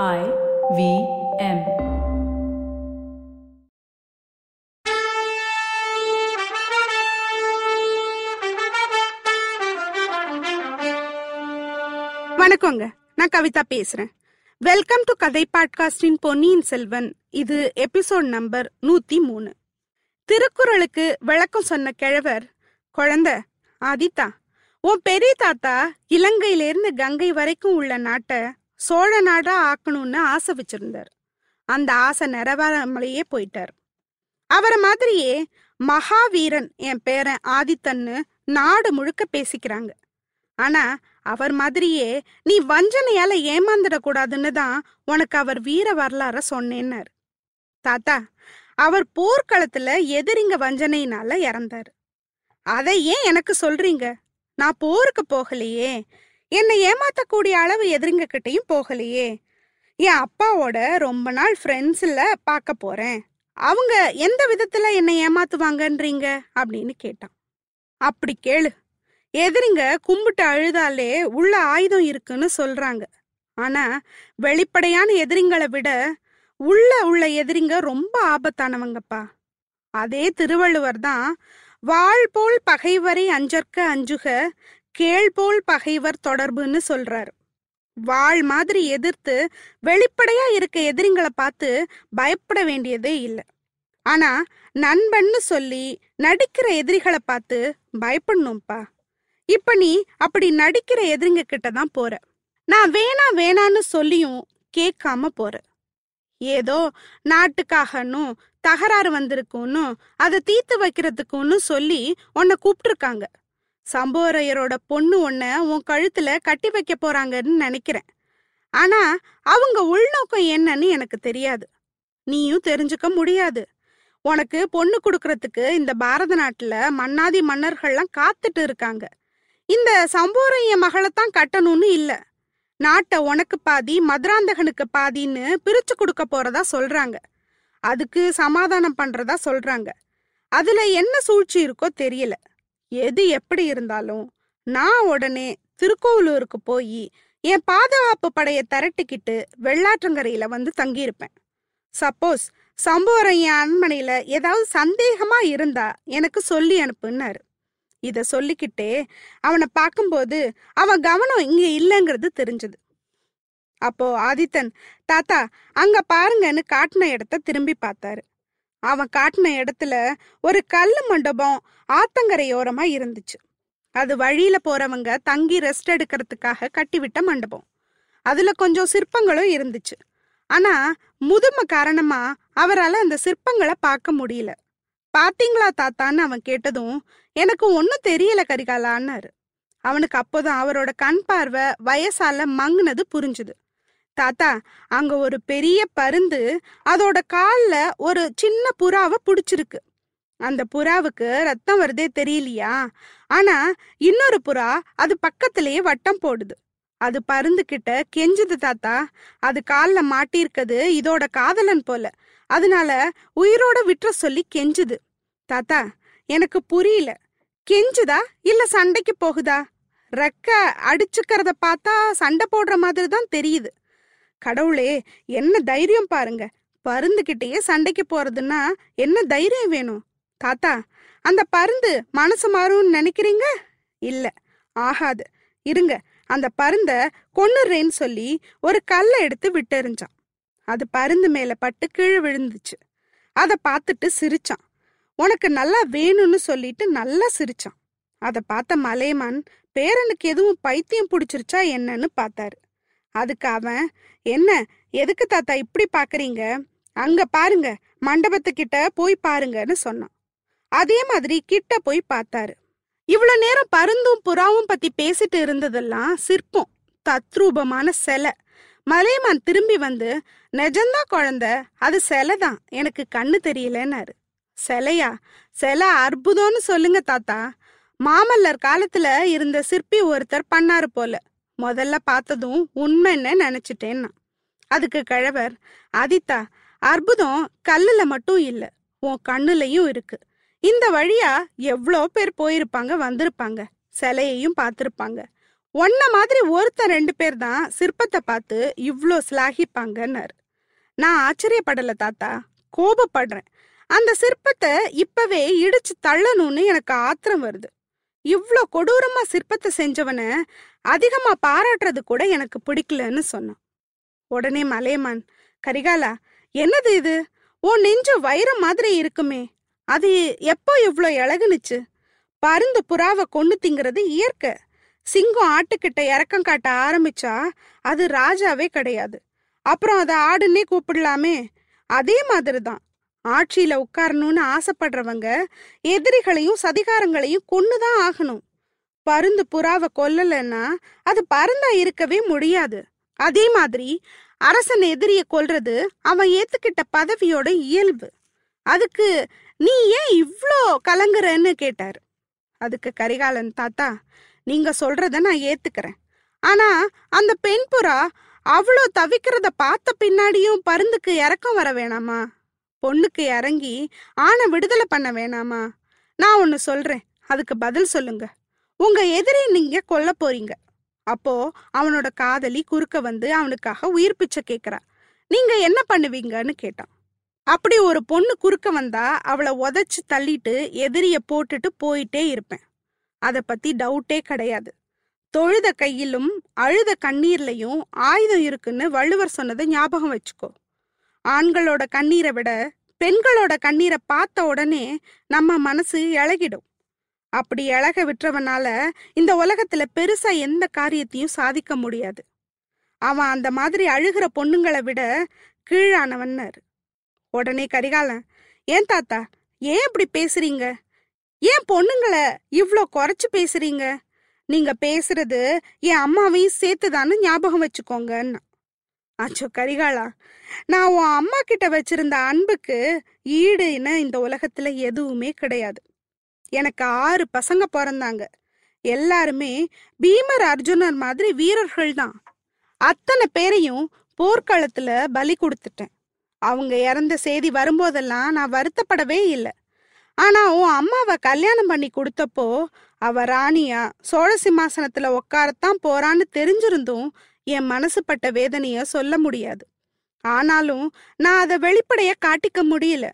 I V M. வணக்கங்க. நான் கவிதா பேசுறேன். வெல்கம் டு கதை பாட்காஸ்டின் பொன்னியின் செல்வன் இது எபிசோட் நம்பர் நூத்தி மூணு. திருக்குறளுக்கு விளக்கம் சொன்ன கிழவர் குழந்த ஆதித்தா. உன் பெரிய தாத்தா இலங்கையிலிருந்து கங்கை வரைக்கும் உள்ள நாட்டை சோழ நாடா ஆக்கணும்னு ஆசை வச்சிருந்தார். அந்த ஆசை நிறைவேறாமலேயே போயிட்டார். அவரை மாதிரியே மகாவீரன் என் பேரன் ஆதித்தன்னு நாடு முழுக்க பேசிக்கிறாங்க. ஆனா அவர் மாதிரியே நீ வஞ்சனையால ஏமாந்துடக்கூடாதுன்னு தான் உனக்கு அவர் வீர வரலாற சொன்னேன்னார். தாத்தா அவர் போர்க்களத்துல எதிரிங்க வஞ்சனையினால இறந்தாரு. அதை ஏன் எனக்கு சொல்றீங்க? நான் போருக்கு போகலையே. என்னை ஏமாத்தக்கூடிய அளவு எதிரிங்க கிட்டையும் போகலையே. என் அப்பாவோட ரொம்ப நாள் ஃப்ரெண்ட்ஸில் பார்க்க போறேன். அவங்க எந்த விதத்துல என்னை ஏமாத்துவாங்கன்றீங்க? அப்படின்னு கேட்டான். அப்படி கேளு. எதிரிங்க கும்பிட்டு அழுதாலே உள்ள ஆயுதம் இருக்குன்னு சொல்றாங்க. ஆனா வெளிப்படையான எதிரிங்களை விட உள்ள உள்ள எதிரிங்க ரொம்ப ஆபத்தானவங்கப்பா. அதே திருவள்ளுவர் தான் வாழ் போல் பகைவரை அஞ்சற்க அஞ்சுக கேள்போல் பகைவர் தொடர்புன்னு சொல்றாரு. வாழ் மாதிரி எதிர்த்து வெளிப்படையா இருக்க எதிரிங்களை பார்த்து பயப்பட வேண்டியதே இல்லை. ஆனா நண்பன்னு சொல்லி நடிக்கிற எதிரிகளை பார்த்து பயப்படணும்ப்பா இப்ப நீ அப்படி நடிக்கிற எதிரிங்க கிட்ட தான் போற. நான் வேணா வேணான்னு சொல்லியும் கேட்காம போற. ஏதோ நாட்டுக்காகனும் தகராறு வந்திருக்குன்னு அதை தீர்த்து வைக்கிறதுக்குன்னு சொல்லி உன்னை கூப்பிட்டுருக்காங்க. சம்போரையரோட பொண்ணு உன்னை உன் கழுத்துல கட்டி வைக்க போறாங்கன்னு நினைக்கிறேன். ஆனா அவங்க உள்நோக்கம் என்னன்னு எனக்கு தெரியாது. நீயும் தெரிஞ்சுக்க முடியாது. உனக்கு பொண்ணு கொடுக்கறதுக்கு இந்த பாரத நாட்டுல மன்னாதி மன்னர்கள்லாம் காத்துட்டு இருக்காங்க. இந்த சம்போரைய மகளைத்தான் கட்டணும்னு இல்ல. நாட்டை உனக்கு பாதி மதுராந்தகனுக்கு பாதின்னு பிரிச்சு கொடுக்க போறதா சொல்றாங்க. அதுக்கு சமாதானம் பண்றதா சொல்றாங்க. அதுல என்ன சூழ்ச்சி இருக்கோ தெரியல. எது எப்படி இருந்தாலும் நான் உடனே திருக்கோவிலூருக்கு போய் என் பாதுகாப்பு படையை திரட்டிக்கிட்டு வெள்ளாற்றங்கரையில வந்து தங்கியிருப்பேன். சப்போஸ் சம்போரம் என் அரண்மனையில ஏதாவது சந்தேகமா இருந்தா எனக்கு சொல்லி அனுப்புன்னாரு. இத சொல்லிக்கிட்டே அவனை பார்க்கும்போது அவன் கவனம் இங்க இல்லைங்கிறது தெரிஞ்சது. அப்போ ஆதித்தன் தாத்தா அங்க பாருங்கன்னு காட்டின இடத்த திரும்பி பார்த்தாரு. அவன் காட்டின இடத்துல ஒரு கல் மண்டபம் ஆத்தங்கரையோரமா இருந்துச்சு. அது வழியில போறவங்க தங்கி ரெஸ்ட் எடுக்கிறதுக்காக கட்டிவிட்ட மண்டபம். அதுல கொஞ்சம் சிற்பங்களும் இருந்துச்சு. ஆனா முதுமை காரணமா அவரால் அந்த சிற்பங்களை பார்க்க முடியல. பாத்தீங்களா தாத்தான்னு அவன் கேட்டதும் எனக்கு ஒன்னும் தெரியல கரிகாலான்னாரு. அவனுக்கு அப்போதான் அவரோட கண் பார்வை வயசால மங்குனது புரிஞ்சுது. தாத்தா அங்க ஒரு பெரிய பருந்து அதோட கால்ல ஒரு சின்ன புறாவை புடிச்சிருக்கு. அந்த புறாவுக்கு ரத்தம் வருதே தெரியலையா? ஆனா இன்னொரு புறா அது பக்கத்திலேயே வட்டம் போடுது. அது பருந்து கிட்ட கெஞ்சுது தாத்தா. அது கால்ல மாட்டியிருக்கது இதோட காதலன் போல. அதனால உயிரோட விட்டுற சொல்லி கெஞ்சுது. தாத்தா எனக்கு புரியல. கெஞ்சுதா இல்ல சண்டைக்கு போகுதா? ரெக்க அடிச்சுக்கிறத பார்த்தா சண்டை போடுற மாதிரி தான் தெரியுது. கடவுளே என்ன தைரியம் பாருங்க. பருந்துகிட்டயே சண்டைக்கு போறதுன்னா என்ன தைரியம் வேணும்? தாத்தா அந்த பருந்து மனசு மாறும்னு நினைக்கிறீங்க? இல்ல ஆகாது. இருங்க அந்த பருந்த கொன்னுறேன்னு சொல்லி ஒரு கல்லை எடுத்து விட்டெறிஞ்சான். அது பருந்து மேல பட்டு கீழே விழுந்துச்சு. அதை பார்த்துட்டு சிரிச்சான். உனக்கு நல்லா வேணும்னு சொல்லிட்டு நல்லா சிரிச்சான். அதை பார்த்த மலையமான் பேரனுக்கு எதுவும் பைத்தியம் பிடிச்சிருச்சா என்னன்னு பார்த்தாரு. அதுக்கு அவன் என்ன? எதுக்கு தாத்தா இப்படி பாக்குறீங்க? அங்க பாருங்க மண்டபத்துக்கிட்ட போய் பாருங்கன்னு சொன்னான். அதே மாதிரி கிட்ட போய் பார்த்தாரு. இவ்வளவு நேரம் பருந்தும் புறாவும் பத்தி பேசிட்டு இருந்ததெல்லாம் சிற்பம் தத்ரூபமான சிலை. மலையமான் திரும்பி வந்து நெஜந்தா குழந்த அது சிலை தான் எனக்கு கண்ணு தெரியலன்னாரு. சிலையா? சிலை அற்புதம்னு சொல்லுங்க தாத்தா. மாமல்லர் காலத்துல இருந்த சிற்பி ஒருத்தர் பண்ணாரு போல. முதல்ல பார்த்ததும் உண்மைன்னு நினைச்சிட்டேன்னா அதுக்கு கிழவர் அதித்தா அற்புதம் கல்லுல மட்டும் இல்ல உன் கண்ணுலயும் இருக்கு. இந்த வழியா எவ்வளோ பேர் போயிருப்பாங்க வந்திருப்பாங்க சிலையையும் பார்த்திருப்பாங்க. ஒன்ன மாதிரி ஒருத்தன் ரெண்டு பேர் தான் சிற்பத்தை பார்த்து இவ்ளோ சிலாகிப்பாங்கன்னாரு. நான் ஆச்சரியப்படல தாத்தா கோபப்படுறேன். அந்த சிற்பத்தை இப்பவே இடிச்சு தள்ளணும்னு எனக்கு ஆத்திரம் வருது. இவ்ளோ கொடூரமா சிற்பத்தை செஞ்சவன அதிகமா பாராட்டுறது கூட எனக்கு பிடிக்கலன்னு சொன்னான். உடனே மலையமான் கரிகாலா என்னது இது? உன் நெஞ்சு வைரம் மாதிரி இருக்குமே. அது எப்போ இவ்ளோ இழகுனுச்சு பருந்து புறாவை கொண்டு திங்கிறது இயற்கை. சிங்கம் ஆட்டுக்கிட்ட இறக்கம் காட்ட ஆரம்பிச்சா அது ராஜாவே கிடையாது. அப்புறம் அதை ஆடுன்னே கூப்பிடலாமே. அதே மாதிரி தான் ஆட்சியில உட்காரணும்னு ஆசைப்படுறவங்க எதிரிகளையும் சதிகாரங்களையும் கொன்னுதான் ஆகணும். பருந்து புறாவை கொல்லலைன்னா அது பருந்தா இருக்கவே முடியாது. அதே மாதிரி அரசன் எதிரிய கொல்றது அவன் ஏத்துக்கிட்ட பதவியோட இயல்பு. அதுக்கு நீ ஏன் இவ்ளோ கலங்குறன்னு கேட்டார். அதுக்கு கரிகாலன் தாத்தா நீங்க சொல்றத நான் ஏத்துக்கிறேன். ஆனா அந்த பெண் புறா அவ்வளோ தவிக்கிறத பார்த்த பின்னாடியும் பருந்துக்கு இறக்கம் வர வேணாமா? பொண்ணுக்கு இறங்கி ஆணை விடுதலை பண்ண வேணாமா? நான் ஒன்னு சொல்றேன். அதுக்கு பதில் சொல்லுங்க. உங்க எதிரி நீங்க கொல்ல போறீங்க. அப்போ அவனோட காதலி குறுக்க வந்து அவனுக்காக உயிர் பிச்சை கேட்குறா. நீங்க என்ன பண்ணுவீங்கன்னு கேட்டான். அப்படி ஒரு பொண்ணு குறுக்க வந்தா அவளை உதைச்சு தள்ளிட்டு எதிரிய போட்டுட்டு போயிட்டே இருப்பேன். அத பத்தி டவுட்டே கிடையாது. தொழுத கையிலும் அழுத கண்ணீர்லயும் ஆயுதம் இருக்குன்னு வள்ளுவர் சொன்னதை ஞாபகம் வச்சுக்கோ. ஆண்களோட கண்ணீரை விட பெண்களோட கண்ணீரை பார்த்த உடனே நம்ம மனசு இழகிடும் அப்படி இழக விட்டுறவனால இந்த உலகத்துல பெருசா எந்த காரியத்தையும் சாதிக்க முடியாது. அவன் அந்த மாதிரி அழுகிற பொண்ணுங்களை விட கீழானவன்னாரு. உடனே கரிகாலன் ஏன் தாத்தா ஏன் இப்படி பேசுறீங்க? ஏன் பொண்ணுங்களை இவ்வளோ குறைச்சு பேசுறீங்க? நீங்க பேசுறது என் அம்மாவையும் சேர்த்துதான்னு ஞாபகம் வச்சுக்கோங்கன்னா. அச்சோ கரிகாலா. நான் உன் அம்மா கிட்ட வச்சிருந்த அன்புக்கு ஈடுன்னு இந்த உலகத்துல எதுவுமே கிடையாது. எனக்கு ஆறு பசங்க பிறந்தாங்க. எல்லாருமே பீமர் அர்ஜுனர் மாதிரி வீரர்கள் தான். அத்தனை பேரையும் போர்க்களத்துல பலி கொடுத்துட்டேன். அவங்க இறந்த செய்தி வரும்போதெல்லாம் நான் வருத்தப்படவே இல்லை. ஆனா உன் அம்மாவை கல்யாணம் பண்ணி கொடுத்தப்போ அவ ராணியா சோழ சிம்மாசனத்துல உட்காரத்தான் போறான்னு தெரிஞ்சிருந்தும் என் மனசு பட்ட வேதனைய சொல்ல முடியாது. ஆனாலும் நான் அதை வெளிப்படைய காட்டிக்க முடியல.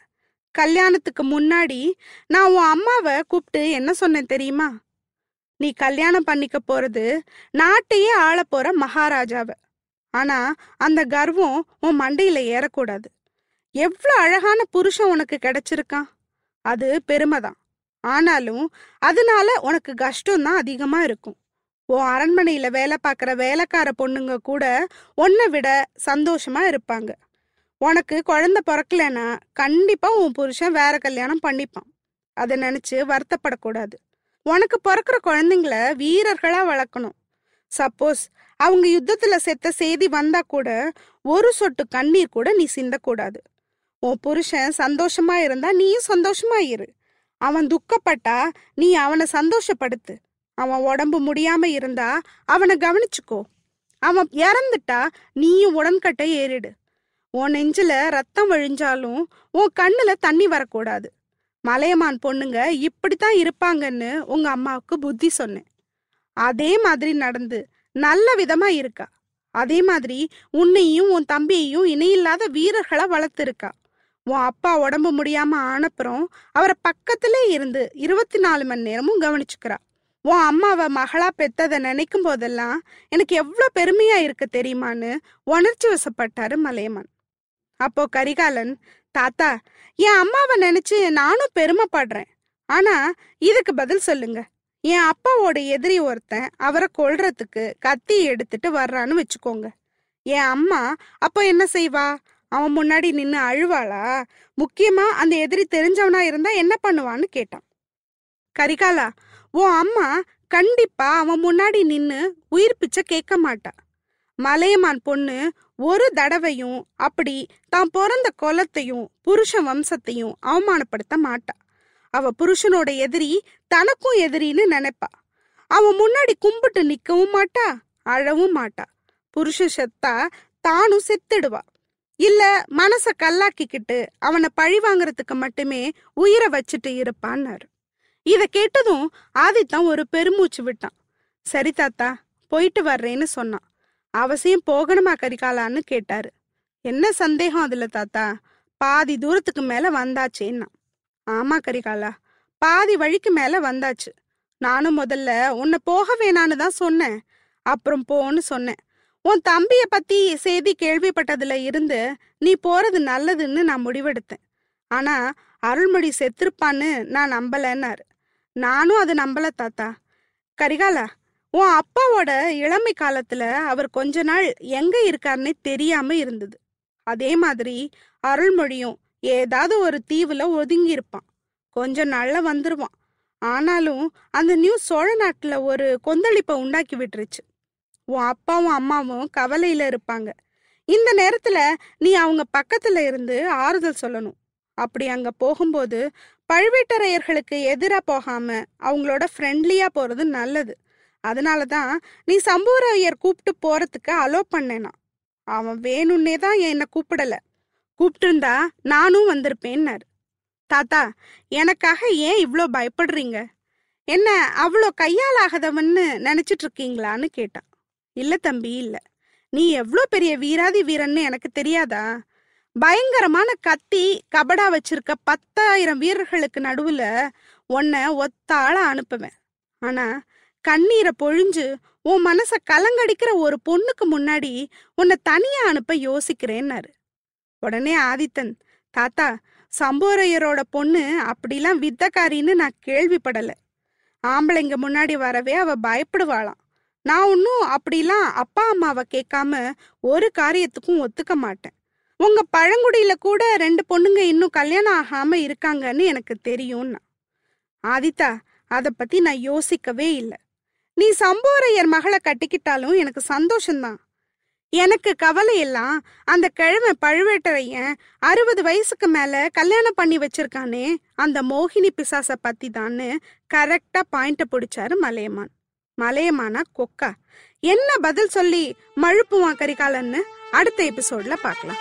கல்யாணத்துக்கு முன்னாடி நான் உன் அம்மாவை கூப்பிட்டு என்ன சொன்னேன் தெரியுமா? நீ கல்யாணம் பண்ணிக்க போறது நாட்டையே ஆள போற மகாராஜாவ. ஆனா அந்த கர்வம் உன் மண்டையில ஏறக்கூடாது. எவ்வளோ அழகான புருஷன் உனக்கு கிடைச்சிருக்கான். அது பெருமைதான். ஆனாலும் அதனால உனக்கு கஷ்டம் தான் அதிகமா இருக்கும். உன் அரண்மனையில வேலை பார்க்குற வேலைக்கார பொண்ணுங்க கூட உன்னை விட சந்தோஷமா இருப்பாங்க. உனக்கு குழந்தை பிறக்கலனா கண்டிப்பா உன் புருஷன் வேற கல்யாணம் பண்ணிப்பான். அதை நினைச்சு வருத்தப்படக்கூடாது. உனக்கு பிறக்கிற குழந்தைங்கள வீரர்களா வளர்க்கணும். சப்போஸ் அவங்க யுத்தத்துல செத்த செய்தி வந்தா கூட ஒரு சொட்டு கண்ணீர் கூட நீ சிந்தக்கூடாது. உன் புருஷன் சந்தோஷமா இருந்தா நீயும் சந்தோஷமா இரு. அவன் துக்கப்பட்டா நீ அவனை சந்தோஷப்படுத்து. அவன் உடம்பு முடியாம இருந்தா அவனை கவனிச்சுக்கோ. அவன் இறந்துட்டா நீயும் உடன்கட்டை ஏறிடு. உன் நெஞ்சில ரத்தம் வழிஞ்சாலும் உன் கண்ணுல தண்ணி வரக்கூடாது. மலையமான் பொண்ணுங்க இப்படித்தான் இருப்பாங்கன்னு உங்க அம்மாவுக்கு புத்தி சொன்னேன். அதே மாதிரி நடந்து நல்ல விதமா இருக்கா. அதே மாதிரி உன்னையும் உன் தம்பியையும் இணையில்லாத வீரர்களை வளர்த்துருக்கா. உன் அப்பா உடம்பு முடியாம ஆனப்புறம் அவரை பக்கத்திலே இருந்து இருபத்தி நாலு மணி நேரமும் கவனிச்சுக்கிறா. உன் அம்மாவை மகளா பெத்ததை நினைக்கும் போதெல்லாம் எனக்கு எவ்வளோ பெருமையா இருக்கு தெரியுமான்னு உணர்ச்சி வசப்பட்டாரு மலையமான். அப்போ கரிகாலன் தாத்தா என் அம்மாவை நினைச்சு நானும் பெருமைப்படுறேன். ஆனா இதுக்கு பதில் சொல்லுங்க. என் அப்பாவோட எதிரி ஒருத்தன் அவரை கொள்றதுக்கு கத்தி எடுத்துட்டு வர்றான்னு வச்சுக்கோங்க. என் அம்மா அப்போ என்ன செய்வா? அவன் முன்னாடி நின்று அழுவாளா? முக்கியமா அந்த எதிரி தெரிஞ்சவனா இருந்தா என்ன பண்ணுவான்னு கேட்டான். கரிகாலா உன் அம்மா கண்டிப்பா அவன் முன்னாடி நின்னு உயிர் பிச்சை கேட்க மாட்டா. மலையமான் பொண்ணு ஒரு தடவையும் அப்படி தான் பிறந்த குலத்தையும் புருஷ வம்சத்தையும் அவமானப்படுத்த மாட்டா. அவ புருஷனோட எதிரி தனக்கும் எதிரின்னு நினைப்பா. அவன் முன்னாடி கும்பிட்டு நிக்கவும் மாட்டா அழவும் மாட்டா. புருஷ செத்தா தானும் செத்துடுவா. இல்ல மனச கல்லாக்கிக்கிட்டு அவனை பழி வாங்குறதுக்கு மட்டுமே உயிரை வச்சுட்டு இருப்பான்னாரு. இத கேட்டதும் ஆதித்தான் ஒரு பெருமூச்சு விட்டான். சரி தாத்தா போயிட்டு வர்றேன்னு சொன்னான். அவசியம் போகணுமா கரிகாலான்னு கேட்டாரு. என்ன சந்தேகம் அதுல தாத்தா? பாதி தூரத்துக்கு மேல வந்தாச்சேன்னா ஆமா கரிகாலா பாதி வழிக்கு மேல வந்தாச்சு. நானும் முதல்ல உன்னை போக வேணான்னு தான் சொன்னேன். அப்புறம் போன்னு சொன்னேன். உன் தம்பிய பத்தி செய்தி கேள்விப்பட்டதுல இருந்து நீ போறது நல்லதுன்னு நான் முடிவெடுத்தேன். ஆனா அருள்மொழி செத்துருப்பான்னு நான் நம்பலன்னாரு. நானும் அதை நம்பல தாத்தா. கரிகாலா உன் அப்பாவோட இளமை காலத்துல அவர் கொஞ்ச நாள் எங்க இருக்காருன்னே தெரியாம இருந்தது. அதே மாதிரி அருள்மொழியும் ஏதாவது ஒரு தீவுல ஒதுங்கி இருப்பான் கொஞ்ச நாள்ல வந்துருவான். ஆனாலும் அந்த நியூஸ் சோழ நாட்டுல ஒரு கொந்தளிப்பை உண்டாக்கி விட்டுருச்சு. உன் அப்பாவும் அம்மாவும் கவலையில இருப்பாங்க. இந்த நேரத்துல நீ அவங்க பக்கத்துல இருந்து ஆறுதல் சொல்லணும். அப்படி அங்க போகும்போது பழுவேட்டரையர்களுக்கு எதிராக போகாம அவங்களோட ஃப்ரெண்ட்லியா போறது நல்லது. அதனால தான் நீ சம்புவரையர் கூப்பிட்டு போறதுக்கு அலோ பண்ணேனா. அவன் வேணும்னே தான் என்னை கூப்பிடல. கூப்பிட்டிருந்தா நானும் வந்திருப்பேன்னாரு. தாத்தா எனக்காக ஏன் இவ்வளோ பயப்படுறீங்க? என்ன அவ்வளோ கையால் ஆகாதவன்னு நினச்சிட்டு இருக்கீங்களான்னு கேட்டான். இல்லை தம்பி இல்லை. நீ எவ்வளோ பெரிய வீராதி வீரன்னு எனக்கு தெரியாதா? பயங்கரமான கத்தி கபடா வச்சிருக்க பத்தாயிரம் வீரர்களுக்கு நடுவுல உன்னை ஒத்தாள அனுப்புவேன். ஆனா கண்ணீரை பொழிஞ்சு உன் மனச கலங்கடிக்கிற ஒரு பொண்ணுக்கு முன்னாடி உன்னை தனியா அனுப்ப யோசிக்கிறேன்னாரு. உடனே ஆதித்தன் தாத்தா சம்போரையரோட பொண்ணு அப்படிலாம் வித்தக்காரின்னு நான் கேள்விப்படலை. ஆம்பளைங்க முன்னாடி வரவே அவ பயப்படுவாளாம். நான் ஒன்றும் அப்படிலாம் அப்பா அம்மாவை கேட்காம ஒரு காரியத்துக்கும் ஒத்துக்க மாட்டேன். உங்க பழங்குடியில கூட ரெண்டு பொண்ணுங்க இன்னும் கல்யாணம் ஆகாம இருக்காங்கன்னு எனக்கு தெரியும்னா. ஆதித்தா அத பத்தி நான் யோசிக்கவே இல்லை. நீ சம்போரையர் மகளை கட்டிக்கிட்டாலும் எனக்கு சந்தோஷம்தான். எனக்கு கவலை எல்லாம் அந்த கிழமை பழுவேட்டரையன் அறுபது வயசுக்கு மேல கல்யாணம் பண்ணி வச்சிருக்கானே அந்த மோகினி பிசாச பத்தி தான்னு கரெக்டா பாயிண்ட பிடிச்சாரு மலையமான். மலையமானா கொக்கா. என்ன பதில் சொல்லி மழுப்புவான் கரிகாலன்னு அடுத்த எபிசோட்ல பார்க்கலாம்